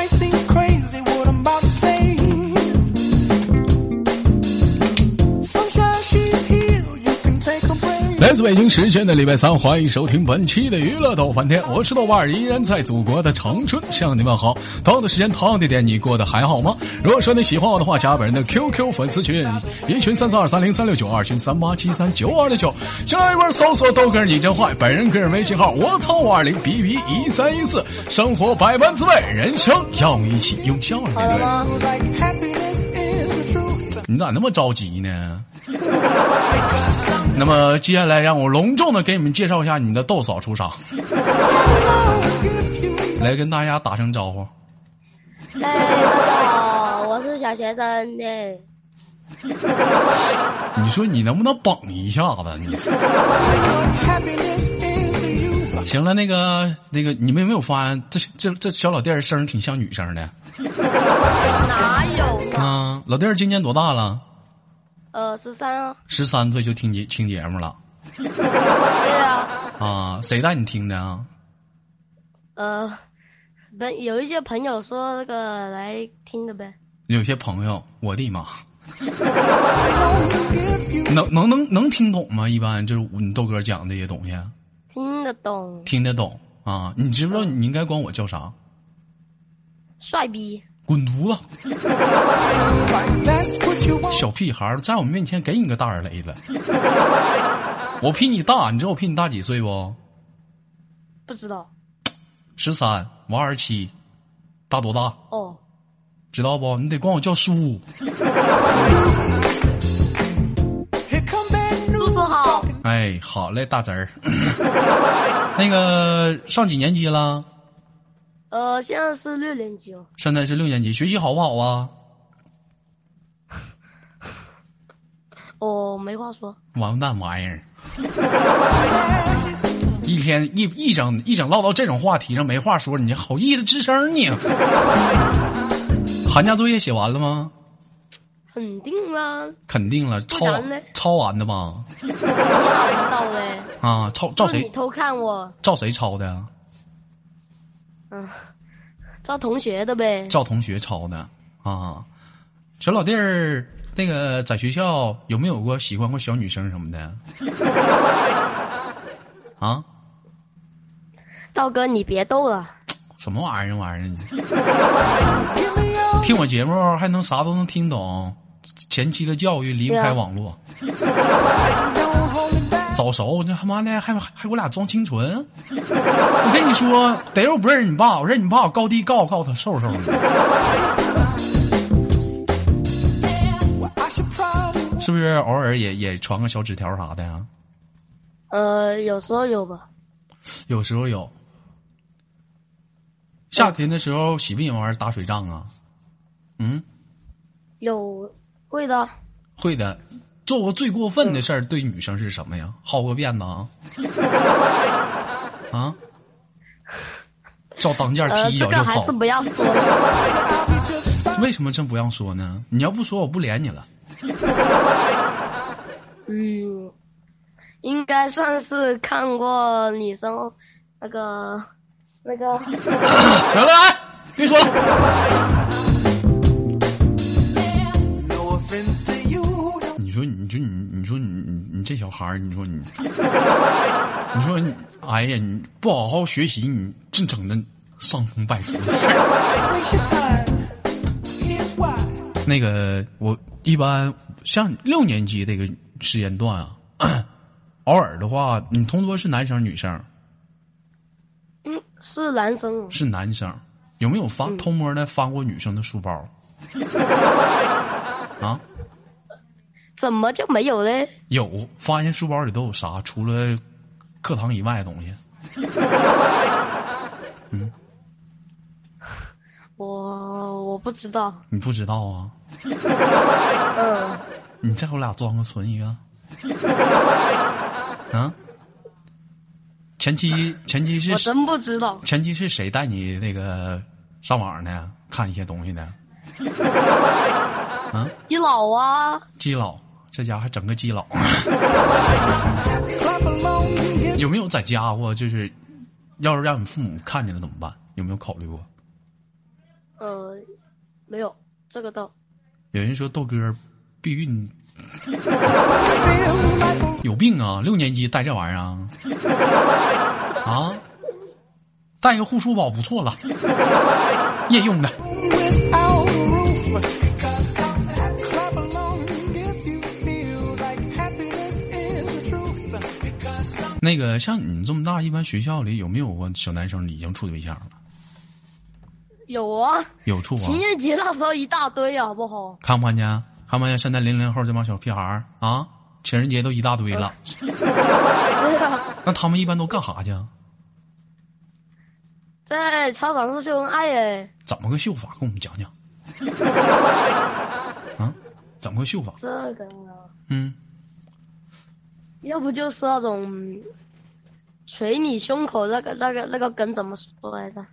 might seem 来自北京时间的礼拜三，欢迎收听本期的娱乐逗翻天，我是豆瓣儿，依然在祖国的长春向你们好。同样的时间，同样的点，你过得还好吗？如果说你喜欢我的话，加本人的 QQ 粉丝群，一群三四二三零三六九，二群三八七三九二六九，下一波搜索豆哥你真坏，本人个人微信号我操五二零 B B 一三一四，生活百般滋味，人生要一起用笑容面对。你咋那么着急呢？那么接下来让我隆重的给你们介绍一下你的豆嫂出场，来跟大家打声招呼。哎，大家好，我是小学生的。你说你能不能绷一下子？你行了，那个那个，你们有没有发现这这这小老弟儿声挺像女生的？哪有？啊，老弟儿今年多大了？呃，十三啊。十三岁就听节听节目了。对呀。啊，谁带你听的啊？呃，朋有一些朋友说那个来听的呗。有些朋友，我的妈！能能能能听懂吗？一般就是你豆哥讲这些东西。听得懂。听得懂啊？你知不知道你应该管我叫啥？帅逼。滚犊子！小屁孩在我面前给你个大耳雷子。我比你大，你知道我比你大几岁不？不知道。十三，我二十七，大多大？哦。知道不？你得管我叫叔。叔叔好。哎，好嘞，大侄儿。那个上几年级了？呃，现在是六年级哦。现在是六年级，学习好不好啊？我，没话说。完蛋玩意儿！一天一一整一整唠到这种话题上没话说，你好意思吱声你？寒假作业写完了吗？肯定啦。肯定了，抄抄完的吧？你哪知道嘞？啊，抄照谁？你偷看我？照谁抄的？嗯，照同学的呗。照同学抄的啊，小老弟儿，那个在学校有没有过喜欢过小女生什么的？啊？道哥，你别逗了。什么玩意儿？玩意儿？听我节目还能啥都能听懂？前期的教育离不开网络。早熟，这他妈的还还给我俩装清纯！我跟你说，得我不认识你爸，我认识你爸，我高低告诉告诉他瘦瘦的。是不是偶尔也也传个小纸条啥的呀？呃，有时候有吧。有时候有。夏天的时候喜不喜欢玩打水仗啊？嗯。有，会的。会的。做过最过分的事儿对女生是什么呀？薅个辫子啊？啊？照当件踢一脚就跑？还是不要说。为什么真不让说呢？你要不说，我不连你了。嗯，应该算是看过女生那个那个。行了，来，别说了。就你，你说你，你你这小孩儿，你说你，你说你，哎呀，你不好好学习，你净整的伤风败俗。那个，我一般像六年级这个时间段啊，偶尔的话，你同桌是男生女生？嗯，是男生。是男生，有没有翻偷摸的翻过女生的书包？啊？怎么就没有嘞？有，发现书包里都有啥？除了课堂以外的东西。嗯，我我不知道。你不知道啊？嗯。你再给我俩装个存一个。啊？前期前期是？我真不知道。前期是谁带你那个上网呢？看一些东西呢？啊？基佬啊！基佬。这家还整个基佬，有没有在家过？就是，要是让你父母看见了怎么办？有没有考虑过？呃，没有这个倒。有人说豆哥避孕 有病啊！六年级带这玩意儿啊？啊？带个护舒宝不错了，夜用的。那个像你这么大，一般学校里有没有过小男生已经处对象了？有啊，有处啊。情人节那时候一大堆，好不好？看不看见？看不看见？现在零零后这帮小屁孩儿啊，情人节都一大堆了。那他们一般都干啥去？在操场上秀恩爱哎。怎么个秀法？跟我们讲讲。啊？怎么个秀法？这个。嗯。要不就是那种捶你胸口那个那个那个梗怎么说来着？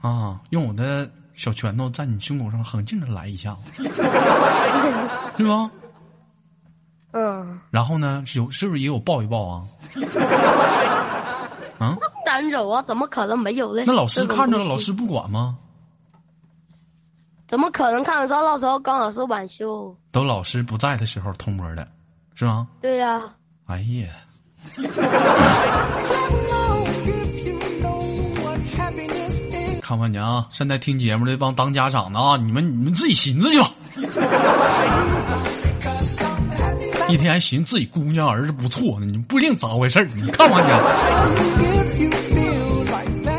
啊，用我的小拳头在你胸口上狠劲的来一下，是吧？嗯。然后呢，有是不是也有抱一抱啊？啊？当然有啊，怎么可能没有嘞？那老师看着了，老师不管吗？怎么可能看得着？那时候刚好是晚修。都老师不在的时候偷摸的，是吗？对呀。哎呀！看看你啊，现在听节目的帮当家长的啊，你们你们自己寻思去吧。一天还寻自己姑娘儿子不错呢，你不一定咋回事你看看去。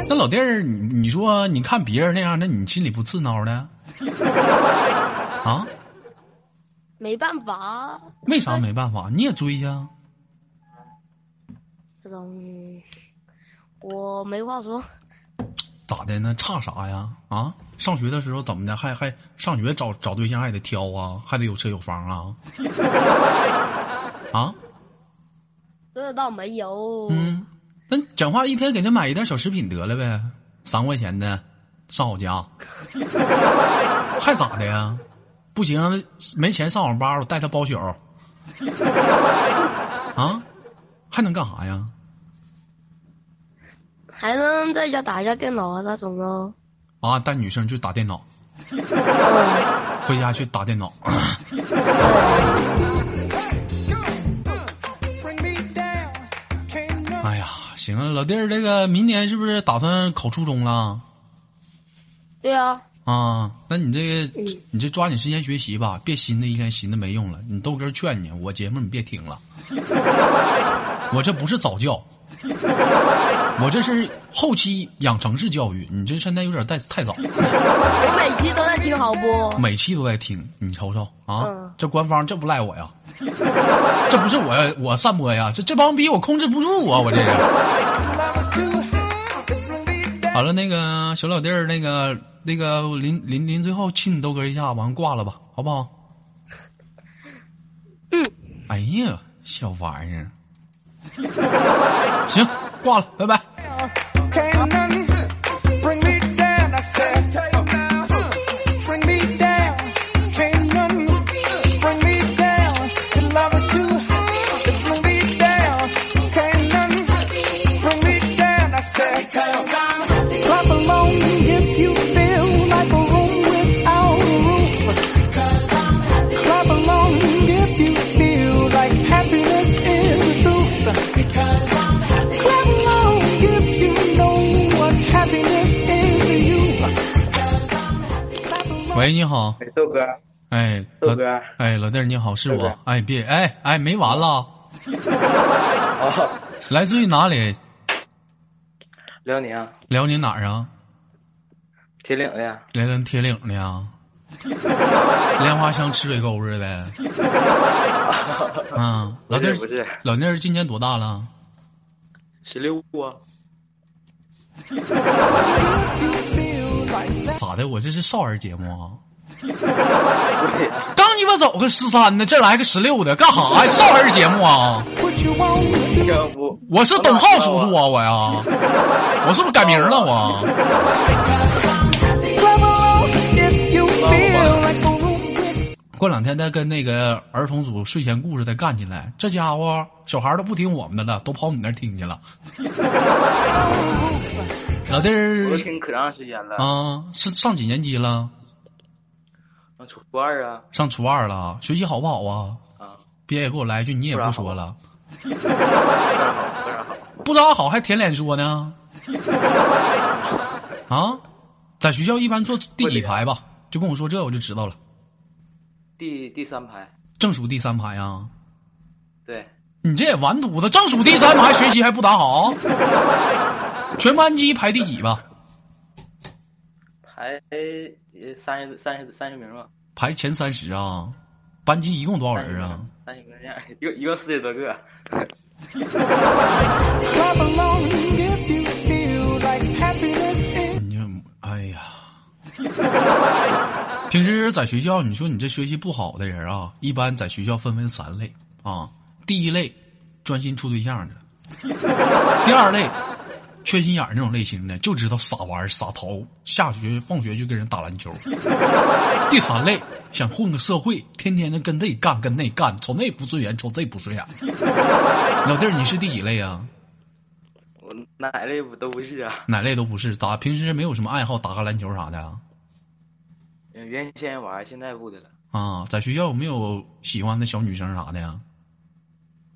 那老弟儿，你你说你看别人那样，那你心里不刺挠的？啊？没办法。为啥没办法？你也追呀？这种我没话说。咋的呢？差啥呀？啊，上学的时候怎么的？还还上学找找对象还得挑啊？还得有车有房啊？啊？这倒没有。嗯，那讲话一天给他买一袋小食品得了呗，三块钱的上我家，还咋的呀？不行，没钱上网吧，我带他包宿。啊？还能干啥呀？还能在家打一下电脑啊那种咯。啊，带女生去打电脑。回家去打电脑。哎呀，行啊，老弟儿，这个明年是不是打算考初中了？对啊。啊，那你这个，你这抓紧时间学习吧，别寻思一天寻思没用了。你豆哥劝你，我节目你别听了。我这不是早教。我这是后期养成式教育，你这现在有点太太早。我每期都在听，好不？每期都在听，你瞅瞅啊！这官方这不赖我呀？这不是我我散播呀？这这帮逼我控制不住啊！我这人。好了，那个小老弟儿，那个那个临临临最后亲你豆哥一下，完挂了吧，好不好？嗯。哎呀，小玩意儿。行，挂了，拜拜。喂，你好，豆哥，哎，豆哥，哎，老弟儿你好，是我，哎，别，哎，哎，没完了，来自于哪里？辽宁，辽宁哪儿啊？铁岭的。辽宁铁岭的呀？莲花乡赤水沟似的呗。啊，老弟儿，不是，老弟儿今年多大了？十六啊。咋的？我这是少儿节目啊！刚鸡巴走个十三的，这来个十六的，干啥呀？少儿节目啊！我是董浩叔叔啊！我呀，我是不是改名了？我过两天再跟那个儿童组睡前故事再干起来。这家伙小孩都不听我们的了，都跑你那听去了。老弟儿听可长时间了。啊，是上几年级了？上初二啊上初二了，学习好不好啊？啊，别也给我来一句，你也不说了。不咋好还舔脸说呢？啊，在学校一般坐第几排吧？就跟我说这，我就知道了。第第三排，正数第三排啊？对，你这也完犊子！正数第三排学习还不咋好？全班级排第几吧？排呃三十三十三十名吧。排前三十啊？班级一共多少人啊？三十名这样，一共一共四十多个。你就哎呀，平时在学校，你说你这学习不好的人啊，一般在学校分为三类啊。第一类，专心处对象的；第二类，缺心眼儿那种类型的，就知道傻玩儿撒淘，下学放学就跟人打篮球；第三类，想混个社会，天天的跟这干跟那干，瞅那不顺眼，瞅这不顺眼。老弟儿，你是第几类啊？我哪类不都不是啊？哪类都不是，咋平时没有什么爱好，打个篮球啥的啊？嗯原先玩，现在不的了。啊，在学校有没有喜欢的小女生啥的呀？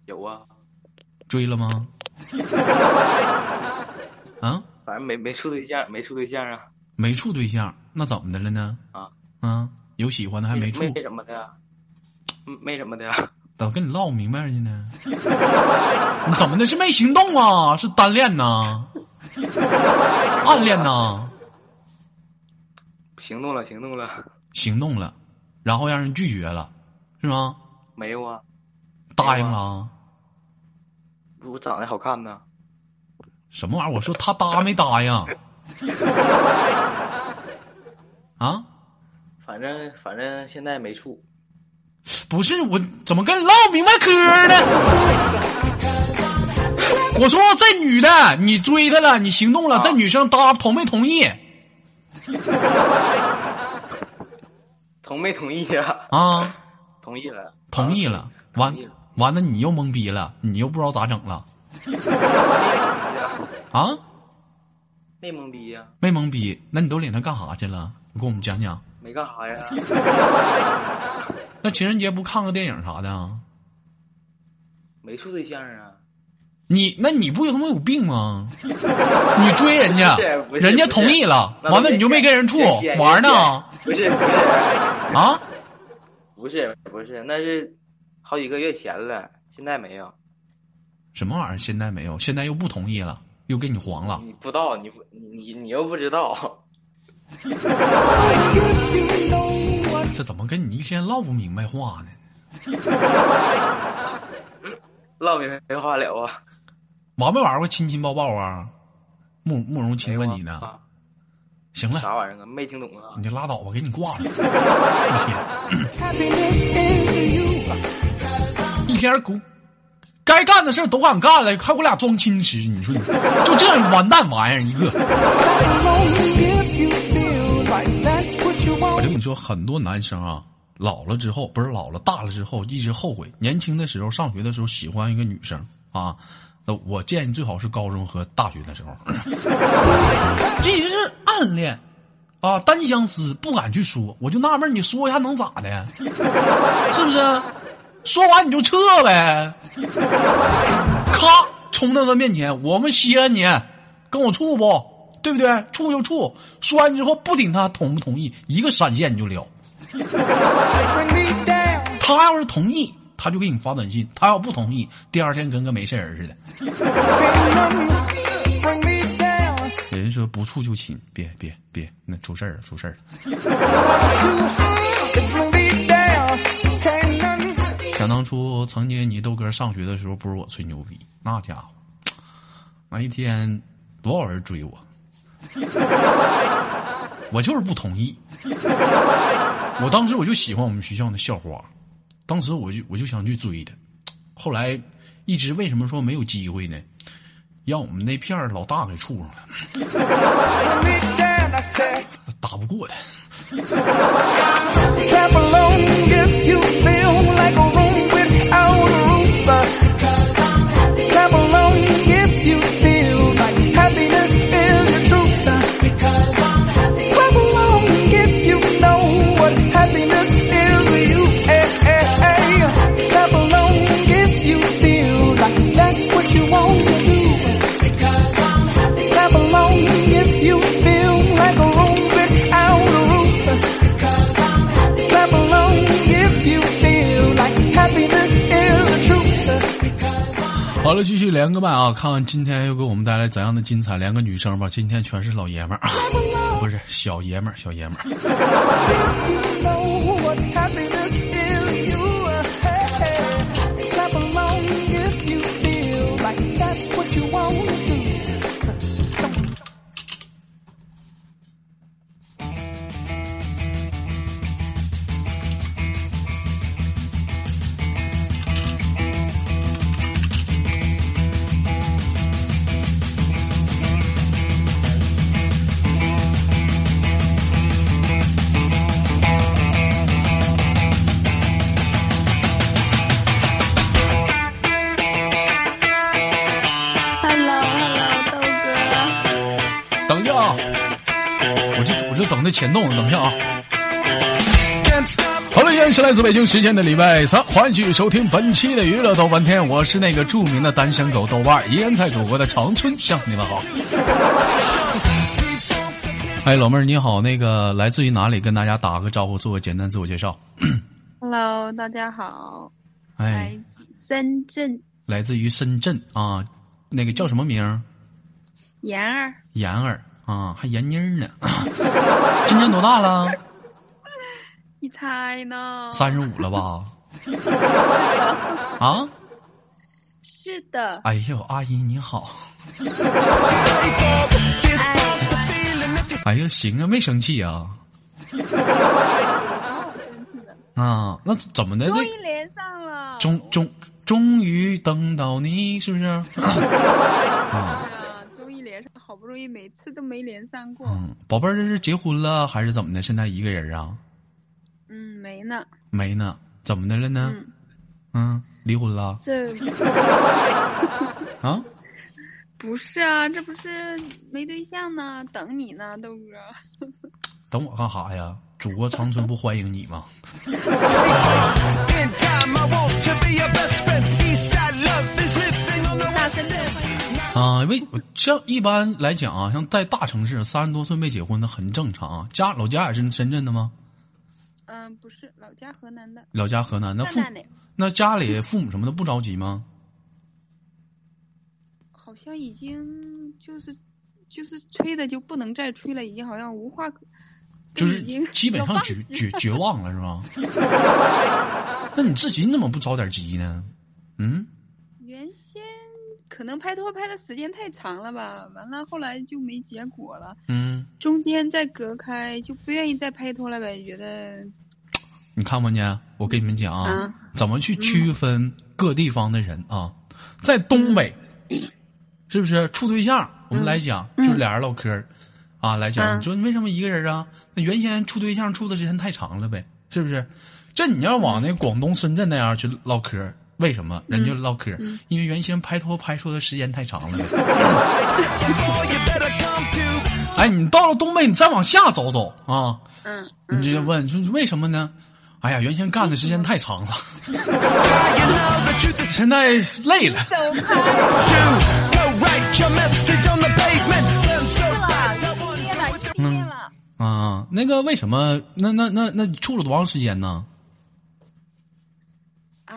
有啊，追了吗？啊，反正没没处对象，没处对象啊。没处对象，那怎么的了呢？啊，啊，有喜欢的还没处，没什么的没什么的呀。咋跟你唠明白去呢？你怎么的？是没行动啊？是单恋呐？暗恋呐？行动了，行动了，行动了，然后让人拒绝了，是吗？没有啊？答应了啊？我长得好看呢。什么玩意儿？我说他答没答应？啊？反正反正现在没处。不是我怎么跟你唠明白嗑呢？我说这女的你追她了，你行动了，啊这女生答同没同意 同没同意呀？啊？同意了。同意了，完了完了，你又懵逼了，你又不知道咋整了 啊？没懵逼呀？没懵逼，那你都领他干啥去了？你给我们讲讲。没干啥呀？那情人节不看个电影啥的啊？没处对象啊？你那你不有他妈有病吗？你追人家人家同意了，完了你就没跟人处玩呢？不是不是啊？不是不是，那是好几个月前了，现在没有。什么玩意儿？现在没有，现在又不同意了，又给你黄了。你不知道，你不你你又不知道 这怎么跟你一天唠不明白话呢？唠没没话了啊？玩没玩过亲亲抱抱啊？慕慕容亲问你呢？啊行了，啥玩意儿啊？没听懂啊？你就拉倒吧，给你挂了。一.天一天该干的事儿都敢干了，还给我俩装矜持，你说你就这样完蛋玩意儿一个。我就跟你说，很多男生啊，老了之后不是老了，大了之后一直后悔。年轻的时候，上学的时候喜欢一个女生啊，那我建议最好是高中和大学的时候，这也是暗恋啊，单相思，不敢去说。我就纳闷，你说一下能咋的？是不是？说完你就撤呗，咔冲到他面前，我们稀罕你，跟我处不？对不对？处就处。说完之后不顶他同不同意，一个闪现你就了。Bring me down. 他要是同意，他就给你发短信；他要不同意，第二天跟个没事人似的。人说不处就亲，别别别，那出事儿了，出事儿了。想当初，曾经你豆哥上学的时候，不是我吹牛逼，那家伙，那一天多少人追我，我就是不同意。我当时我就喜欢我们学校那校花，当时我就我就想去追他，后来一直为什么说没有机会呢？让我们那片儿老大给处上了，打不过他。续连个麦啊！看看今天又给我们带来怎样的精彩？连个女生吧，今天全是老爷们儿啊，不是小爷们儿，小爷们儿。就我就等一下啊。好了，依然是来自北京时间的礼拜三，欢迎继续收听本期的娱乐豆瓣天，我是那个著名的单身狗豆瓣儿，依然在祖国的长春向你们好。哎，老妹儿你好，那个来自于哪里？跟大家打个招呼，做个简单自我介绍。Hello，大家好，来哎，自深圳来自于深圳啊，那个叫什么名儿？妍儿，妍儿啊，还闫妮儿呢。今年多大了？你猜呢？三十五了吧？啊？是的，哎呦，阿姨你好。哎呀，行啊，没生气啊。啊，那怎么的？这终于连上了，终终终于等到你，是不是？啊，不容易每次都没连上过，嗯，宝贝儿，这是结婚了还是怎么的？现在一个人啊？嗯，没呢，没呢，怎么的了呢？嗯，嗯，离婚了这 啊？不是啊，这不是没对象呢，等你呢，豆哥，等我干啥呀？祖国长春不欢迎你吗 啊，因为我像一般来讲啊，像在大城市，三十多岁没结婚的很正常啊。家老家也是深圳的吗？嗯，不是，老家河南的，老家河南，那父那家里父母什么的不着急吗？好像已经就是就是催的就不能再催了，已经好像无话可，就是基本上绝绝绝望了，是吧？那你自己怎么不着点急呢？嗯，可能拍拖拍的时间太长了吧，完了后来就没结果了，嗯，中间再隔开就不愿意再拍拖了呗，觉得你看不见？我跟你们讲啊，啊怎么去区分各地方的人啊？在东北，是不是处对象？我们来讲，就是俩人唠嗑儿啊，来讲，嗯你说你为什么一个人啊？那原先处对象处的时间太长了呗，是不是？这你要往那广东深圳那样去唠嗑儿，为什么人家唠嗑儿？因为原先拍拖拍出的时间太长了. 哎，你到了东北，你再往下走走啊，嗯，你直接问说为什么呢？哎呀，原先干的时间太长了 现在累了。走开 true. Go write your message on the pavement. Burn so 了，bright, I 异 want 地恋了，异地恋了，啊，那个为什么？那那那那处了多长时间呢？啊，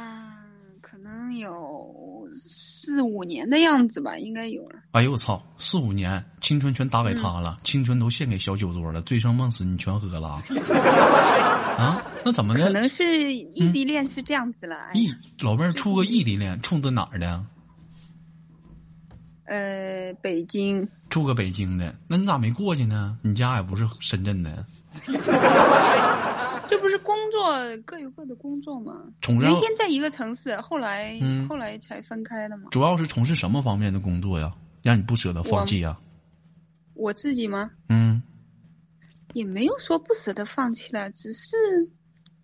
可能有四五年的样子吧，应该有了。哎呦我操，四五年青春全打给他了，青春都献给小酒桌了，醉生梦死你全喝了 啊？那怎么的？可能是异地恋是这样子了，异老妹儿处个异地恋，冲着哪儿的？呃，北京，处个北京的，那你咋没过去呢？你家也不是深圳的，这不是工作各有各的工作吗？从事原先在一个城市，后来、嗯后来才分开的嘛。主要是从事什么方面的工作呀？让你不舍得放弃呀？我自己吗？嗯，也没有说不舍得放弃了，只是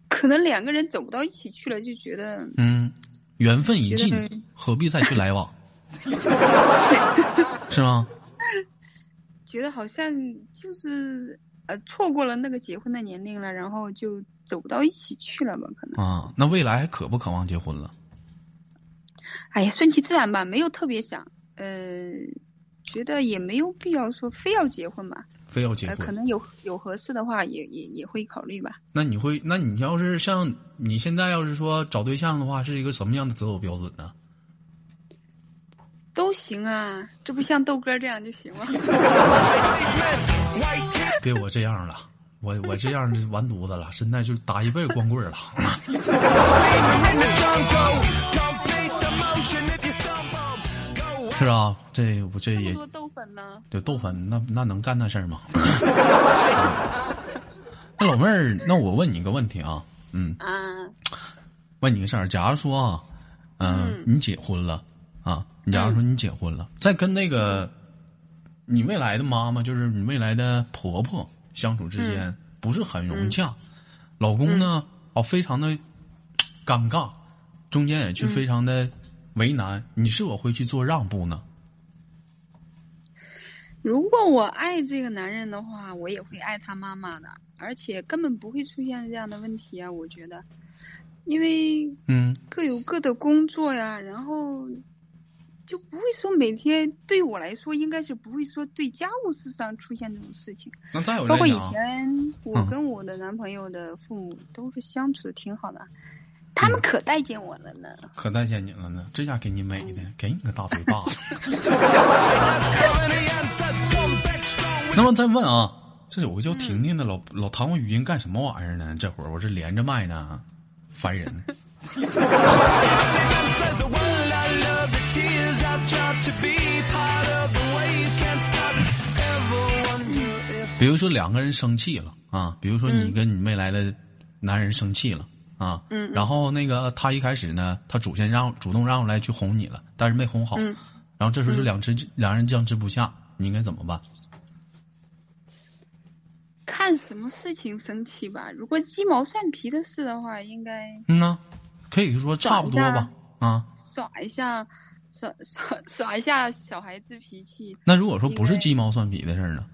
可能两个人走不到一起去了，就觉得嗯，缘分已尽，何必再去来往？是吗？觉得好像就是呃错过了那个结婚的年龄了，然后就走不到一起去了吧？可能，啊，那未来还渴不渴望结婚了？哎呀，顺其自然吧，没有特别想，呃，觉得也没有必要说非要结婚吧，呃，非要结婚？可能有有合适的话也也也会考虑吧。那你会，那你要是像你现在要是说找对象的话，是一个什么样的择偶标准呢？都行啊，这不像豆哥这样就行了。别我这样了，我我这样就完犊子了，现在就打一辈子光棍了。是啊，这我这也多豆粉呢？就豆粉，那那能干那事儿吗？那老妹儿，那我问你一个问题啊，嗯，啊，问你个事儿，假如说啊，嗯、嗯你结婚了啊，你假如说你结婚了，在跟那个你未来的妈妈，就是你未来的婆婆相处之间，不是很融洽，老公呢，哦，非常的尴尬，中间也去非常的为难，你是否会去做让步呢？如果我爱这个男人的话，我也会爱他妈妈的，而且根本不会出现这样的问题啊！我觉得，因为嗯。各有各的工作呀，然后就不会说每天对我来说，应该是不会说对家务事上出现这种事情。那再有包括以前我嗯跟我的男朋友的父母都是相处的挺好的，他们可待见我了呢。可待见你了呢，这下给你美的，给你个大嘴巴子。那么再问啊，这有个叫婷婷的老老弹我语音干什么玩意儿呢？这会儿我这连着麦呢，烦人。比如说两个人生气了啊，比如说你跟你未来的男人生气了啊，然后那个他一开始呢，他主先让主动让来去哄你了，但是没哄好，嗯然后这时候就两只两人僵持不下，你应该怎么办？看什么事情生气吧。如果鸡毛蒜皮的事的话，应该嗯呢，可以说差不多吧啊。耍一下，耍耍耍一下小孩子脾气。那如果说不是鸡毛蒜皮的事儿呢？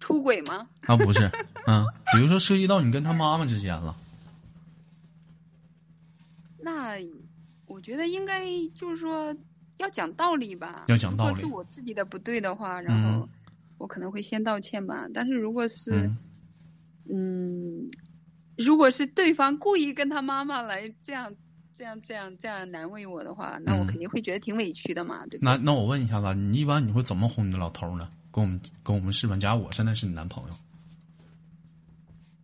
出轨吗？啊，不是，嗯，比如说涉及到你跟他妈妈之间了，那我觉得应该就是说要讲道理吧。要讲道理如果是我自己的不对的话，然后嗯我可能会先道歉吧。但是如果是嗯，嗯，如果是对方故意跟他妈妈来这样、这样、这样、这样难为我的话，那我嗯肯定会觉得挺委屈的嘛，对吧？那那我问一下子，你一般你会怎么哄你的老头呢？跟我们跟我们示范，假如我现在是你男朋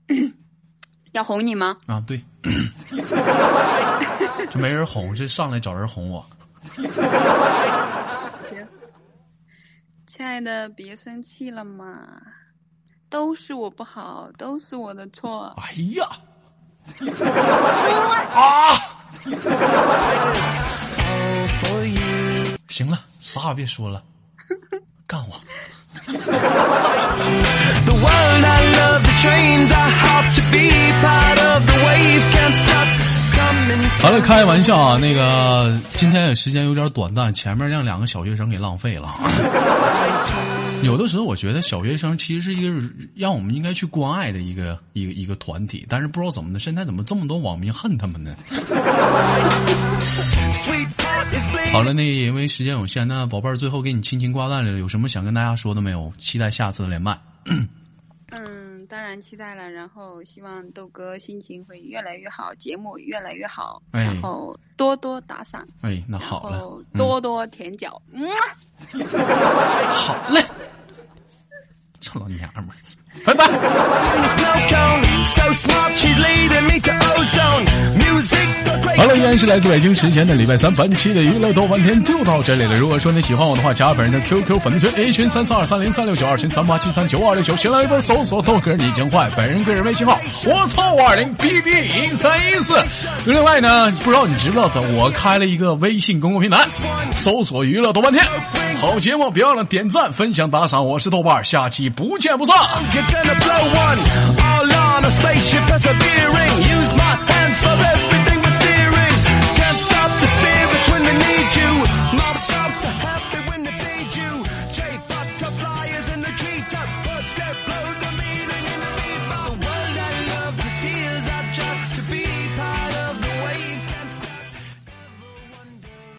友 要哄你吗？啊，对，就没人哄，就上来找人哄我，行，亲爱的，别生气了嘛，都是我不好，都是我的错。哎呀，啊！行了，啥也别说了，干我！完了，开玩笑啊，那个今天时间有点短暂，前面让两个小学生给浪费了。有的时候，我觉得小学生其实是一个让我们应该去关爱的一个一个一个团体，但是不知道怎么的，现在怎么这么多网民恨他们呢？好了，那因为时间有限，那宝贝儿最后给你亲情挂断了，有什么想跟大家说的没有？期待下次的连麦。嗯，当然期待了，然后希望豆哥心情会越来越好，节目越来越好，哎。然后多多打赏，哎，那好了多多舔脚，嗯 好嘞，臭老娘们儿，拜拜。好了，依然是来自北京时间的礼拜三，本期的娱乐豆半天就到这里了。如果说你喜欢我的话，加本人的 QQ 粉丝群 A 群三四二三零三六九，二群三八七三九二六九，新浪微博搜索豆哥你真坏，本人个人微信号我操五二零 B B 一三一四。另外呢，不知道你知不知道的，我开了一个微信公共平台，搜索娱乐豆半天。好节目，别忘了点赞、分享、打赏。我是豆瓣，下期不见不散。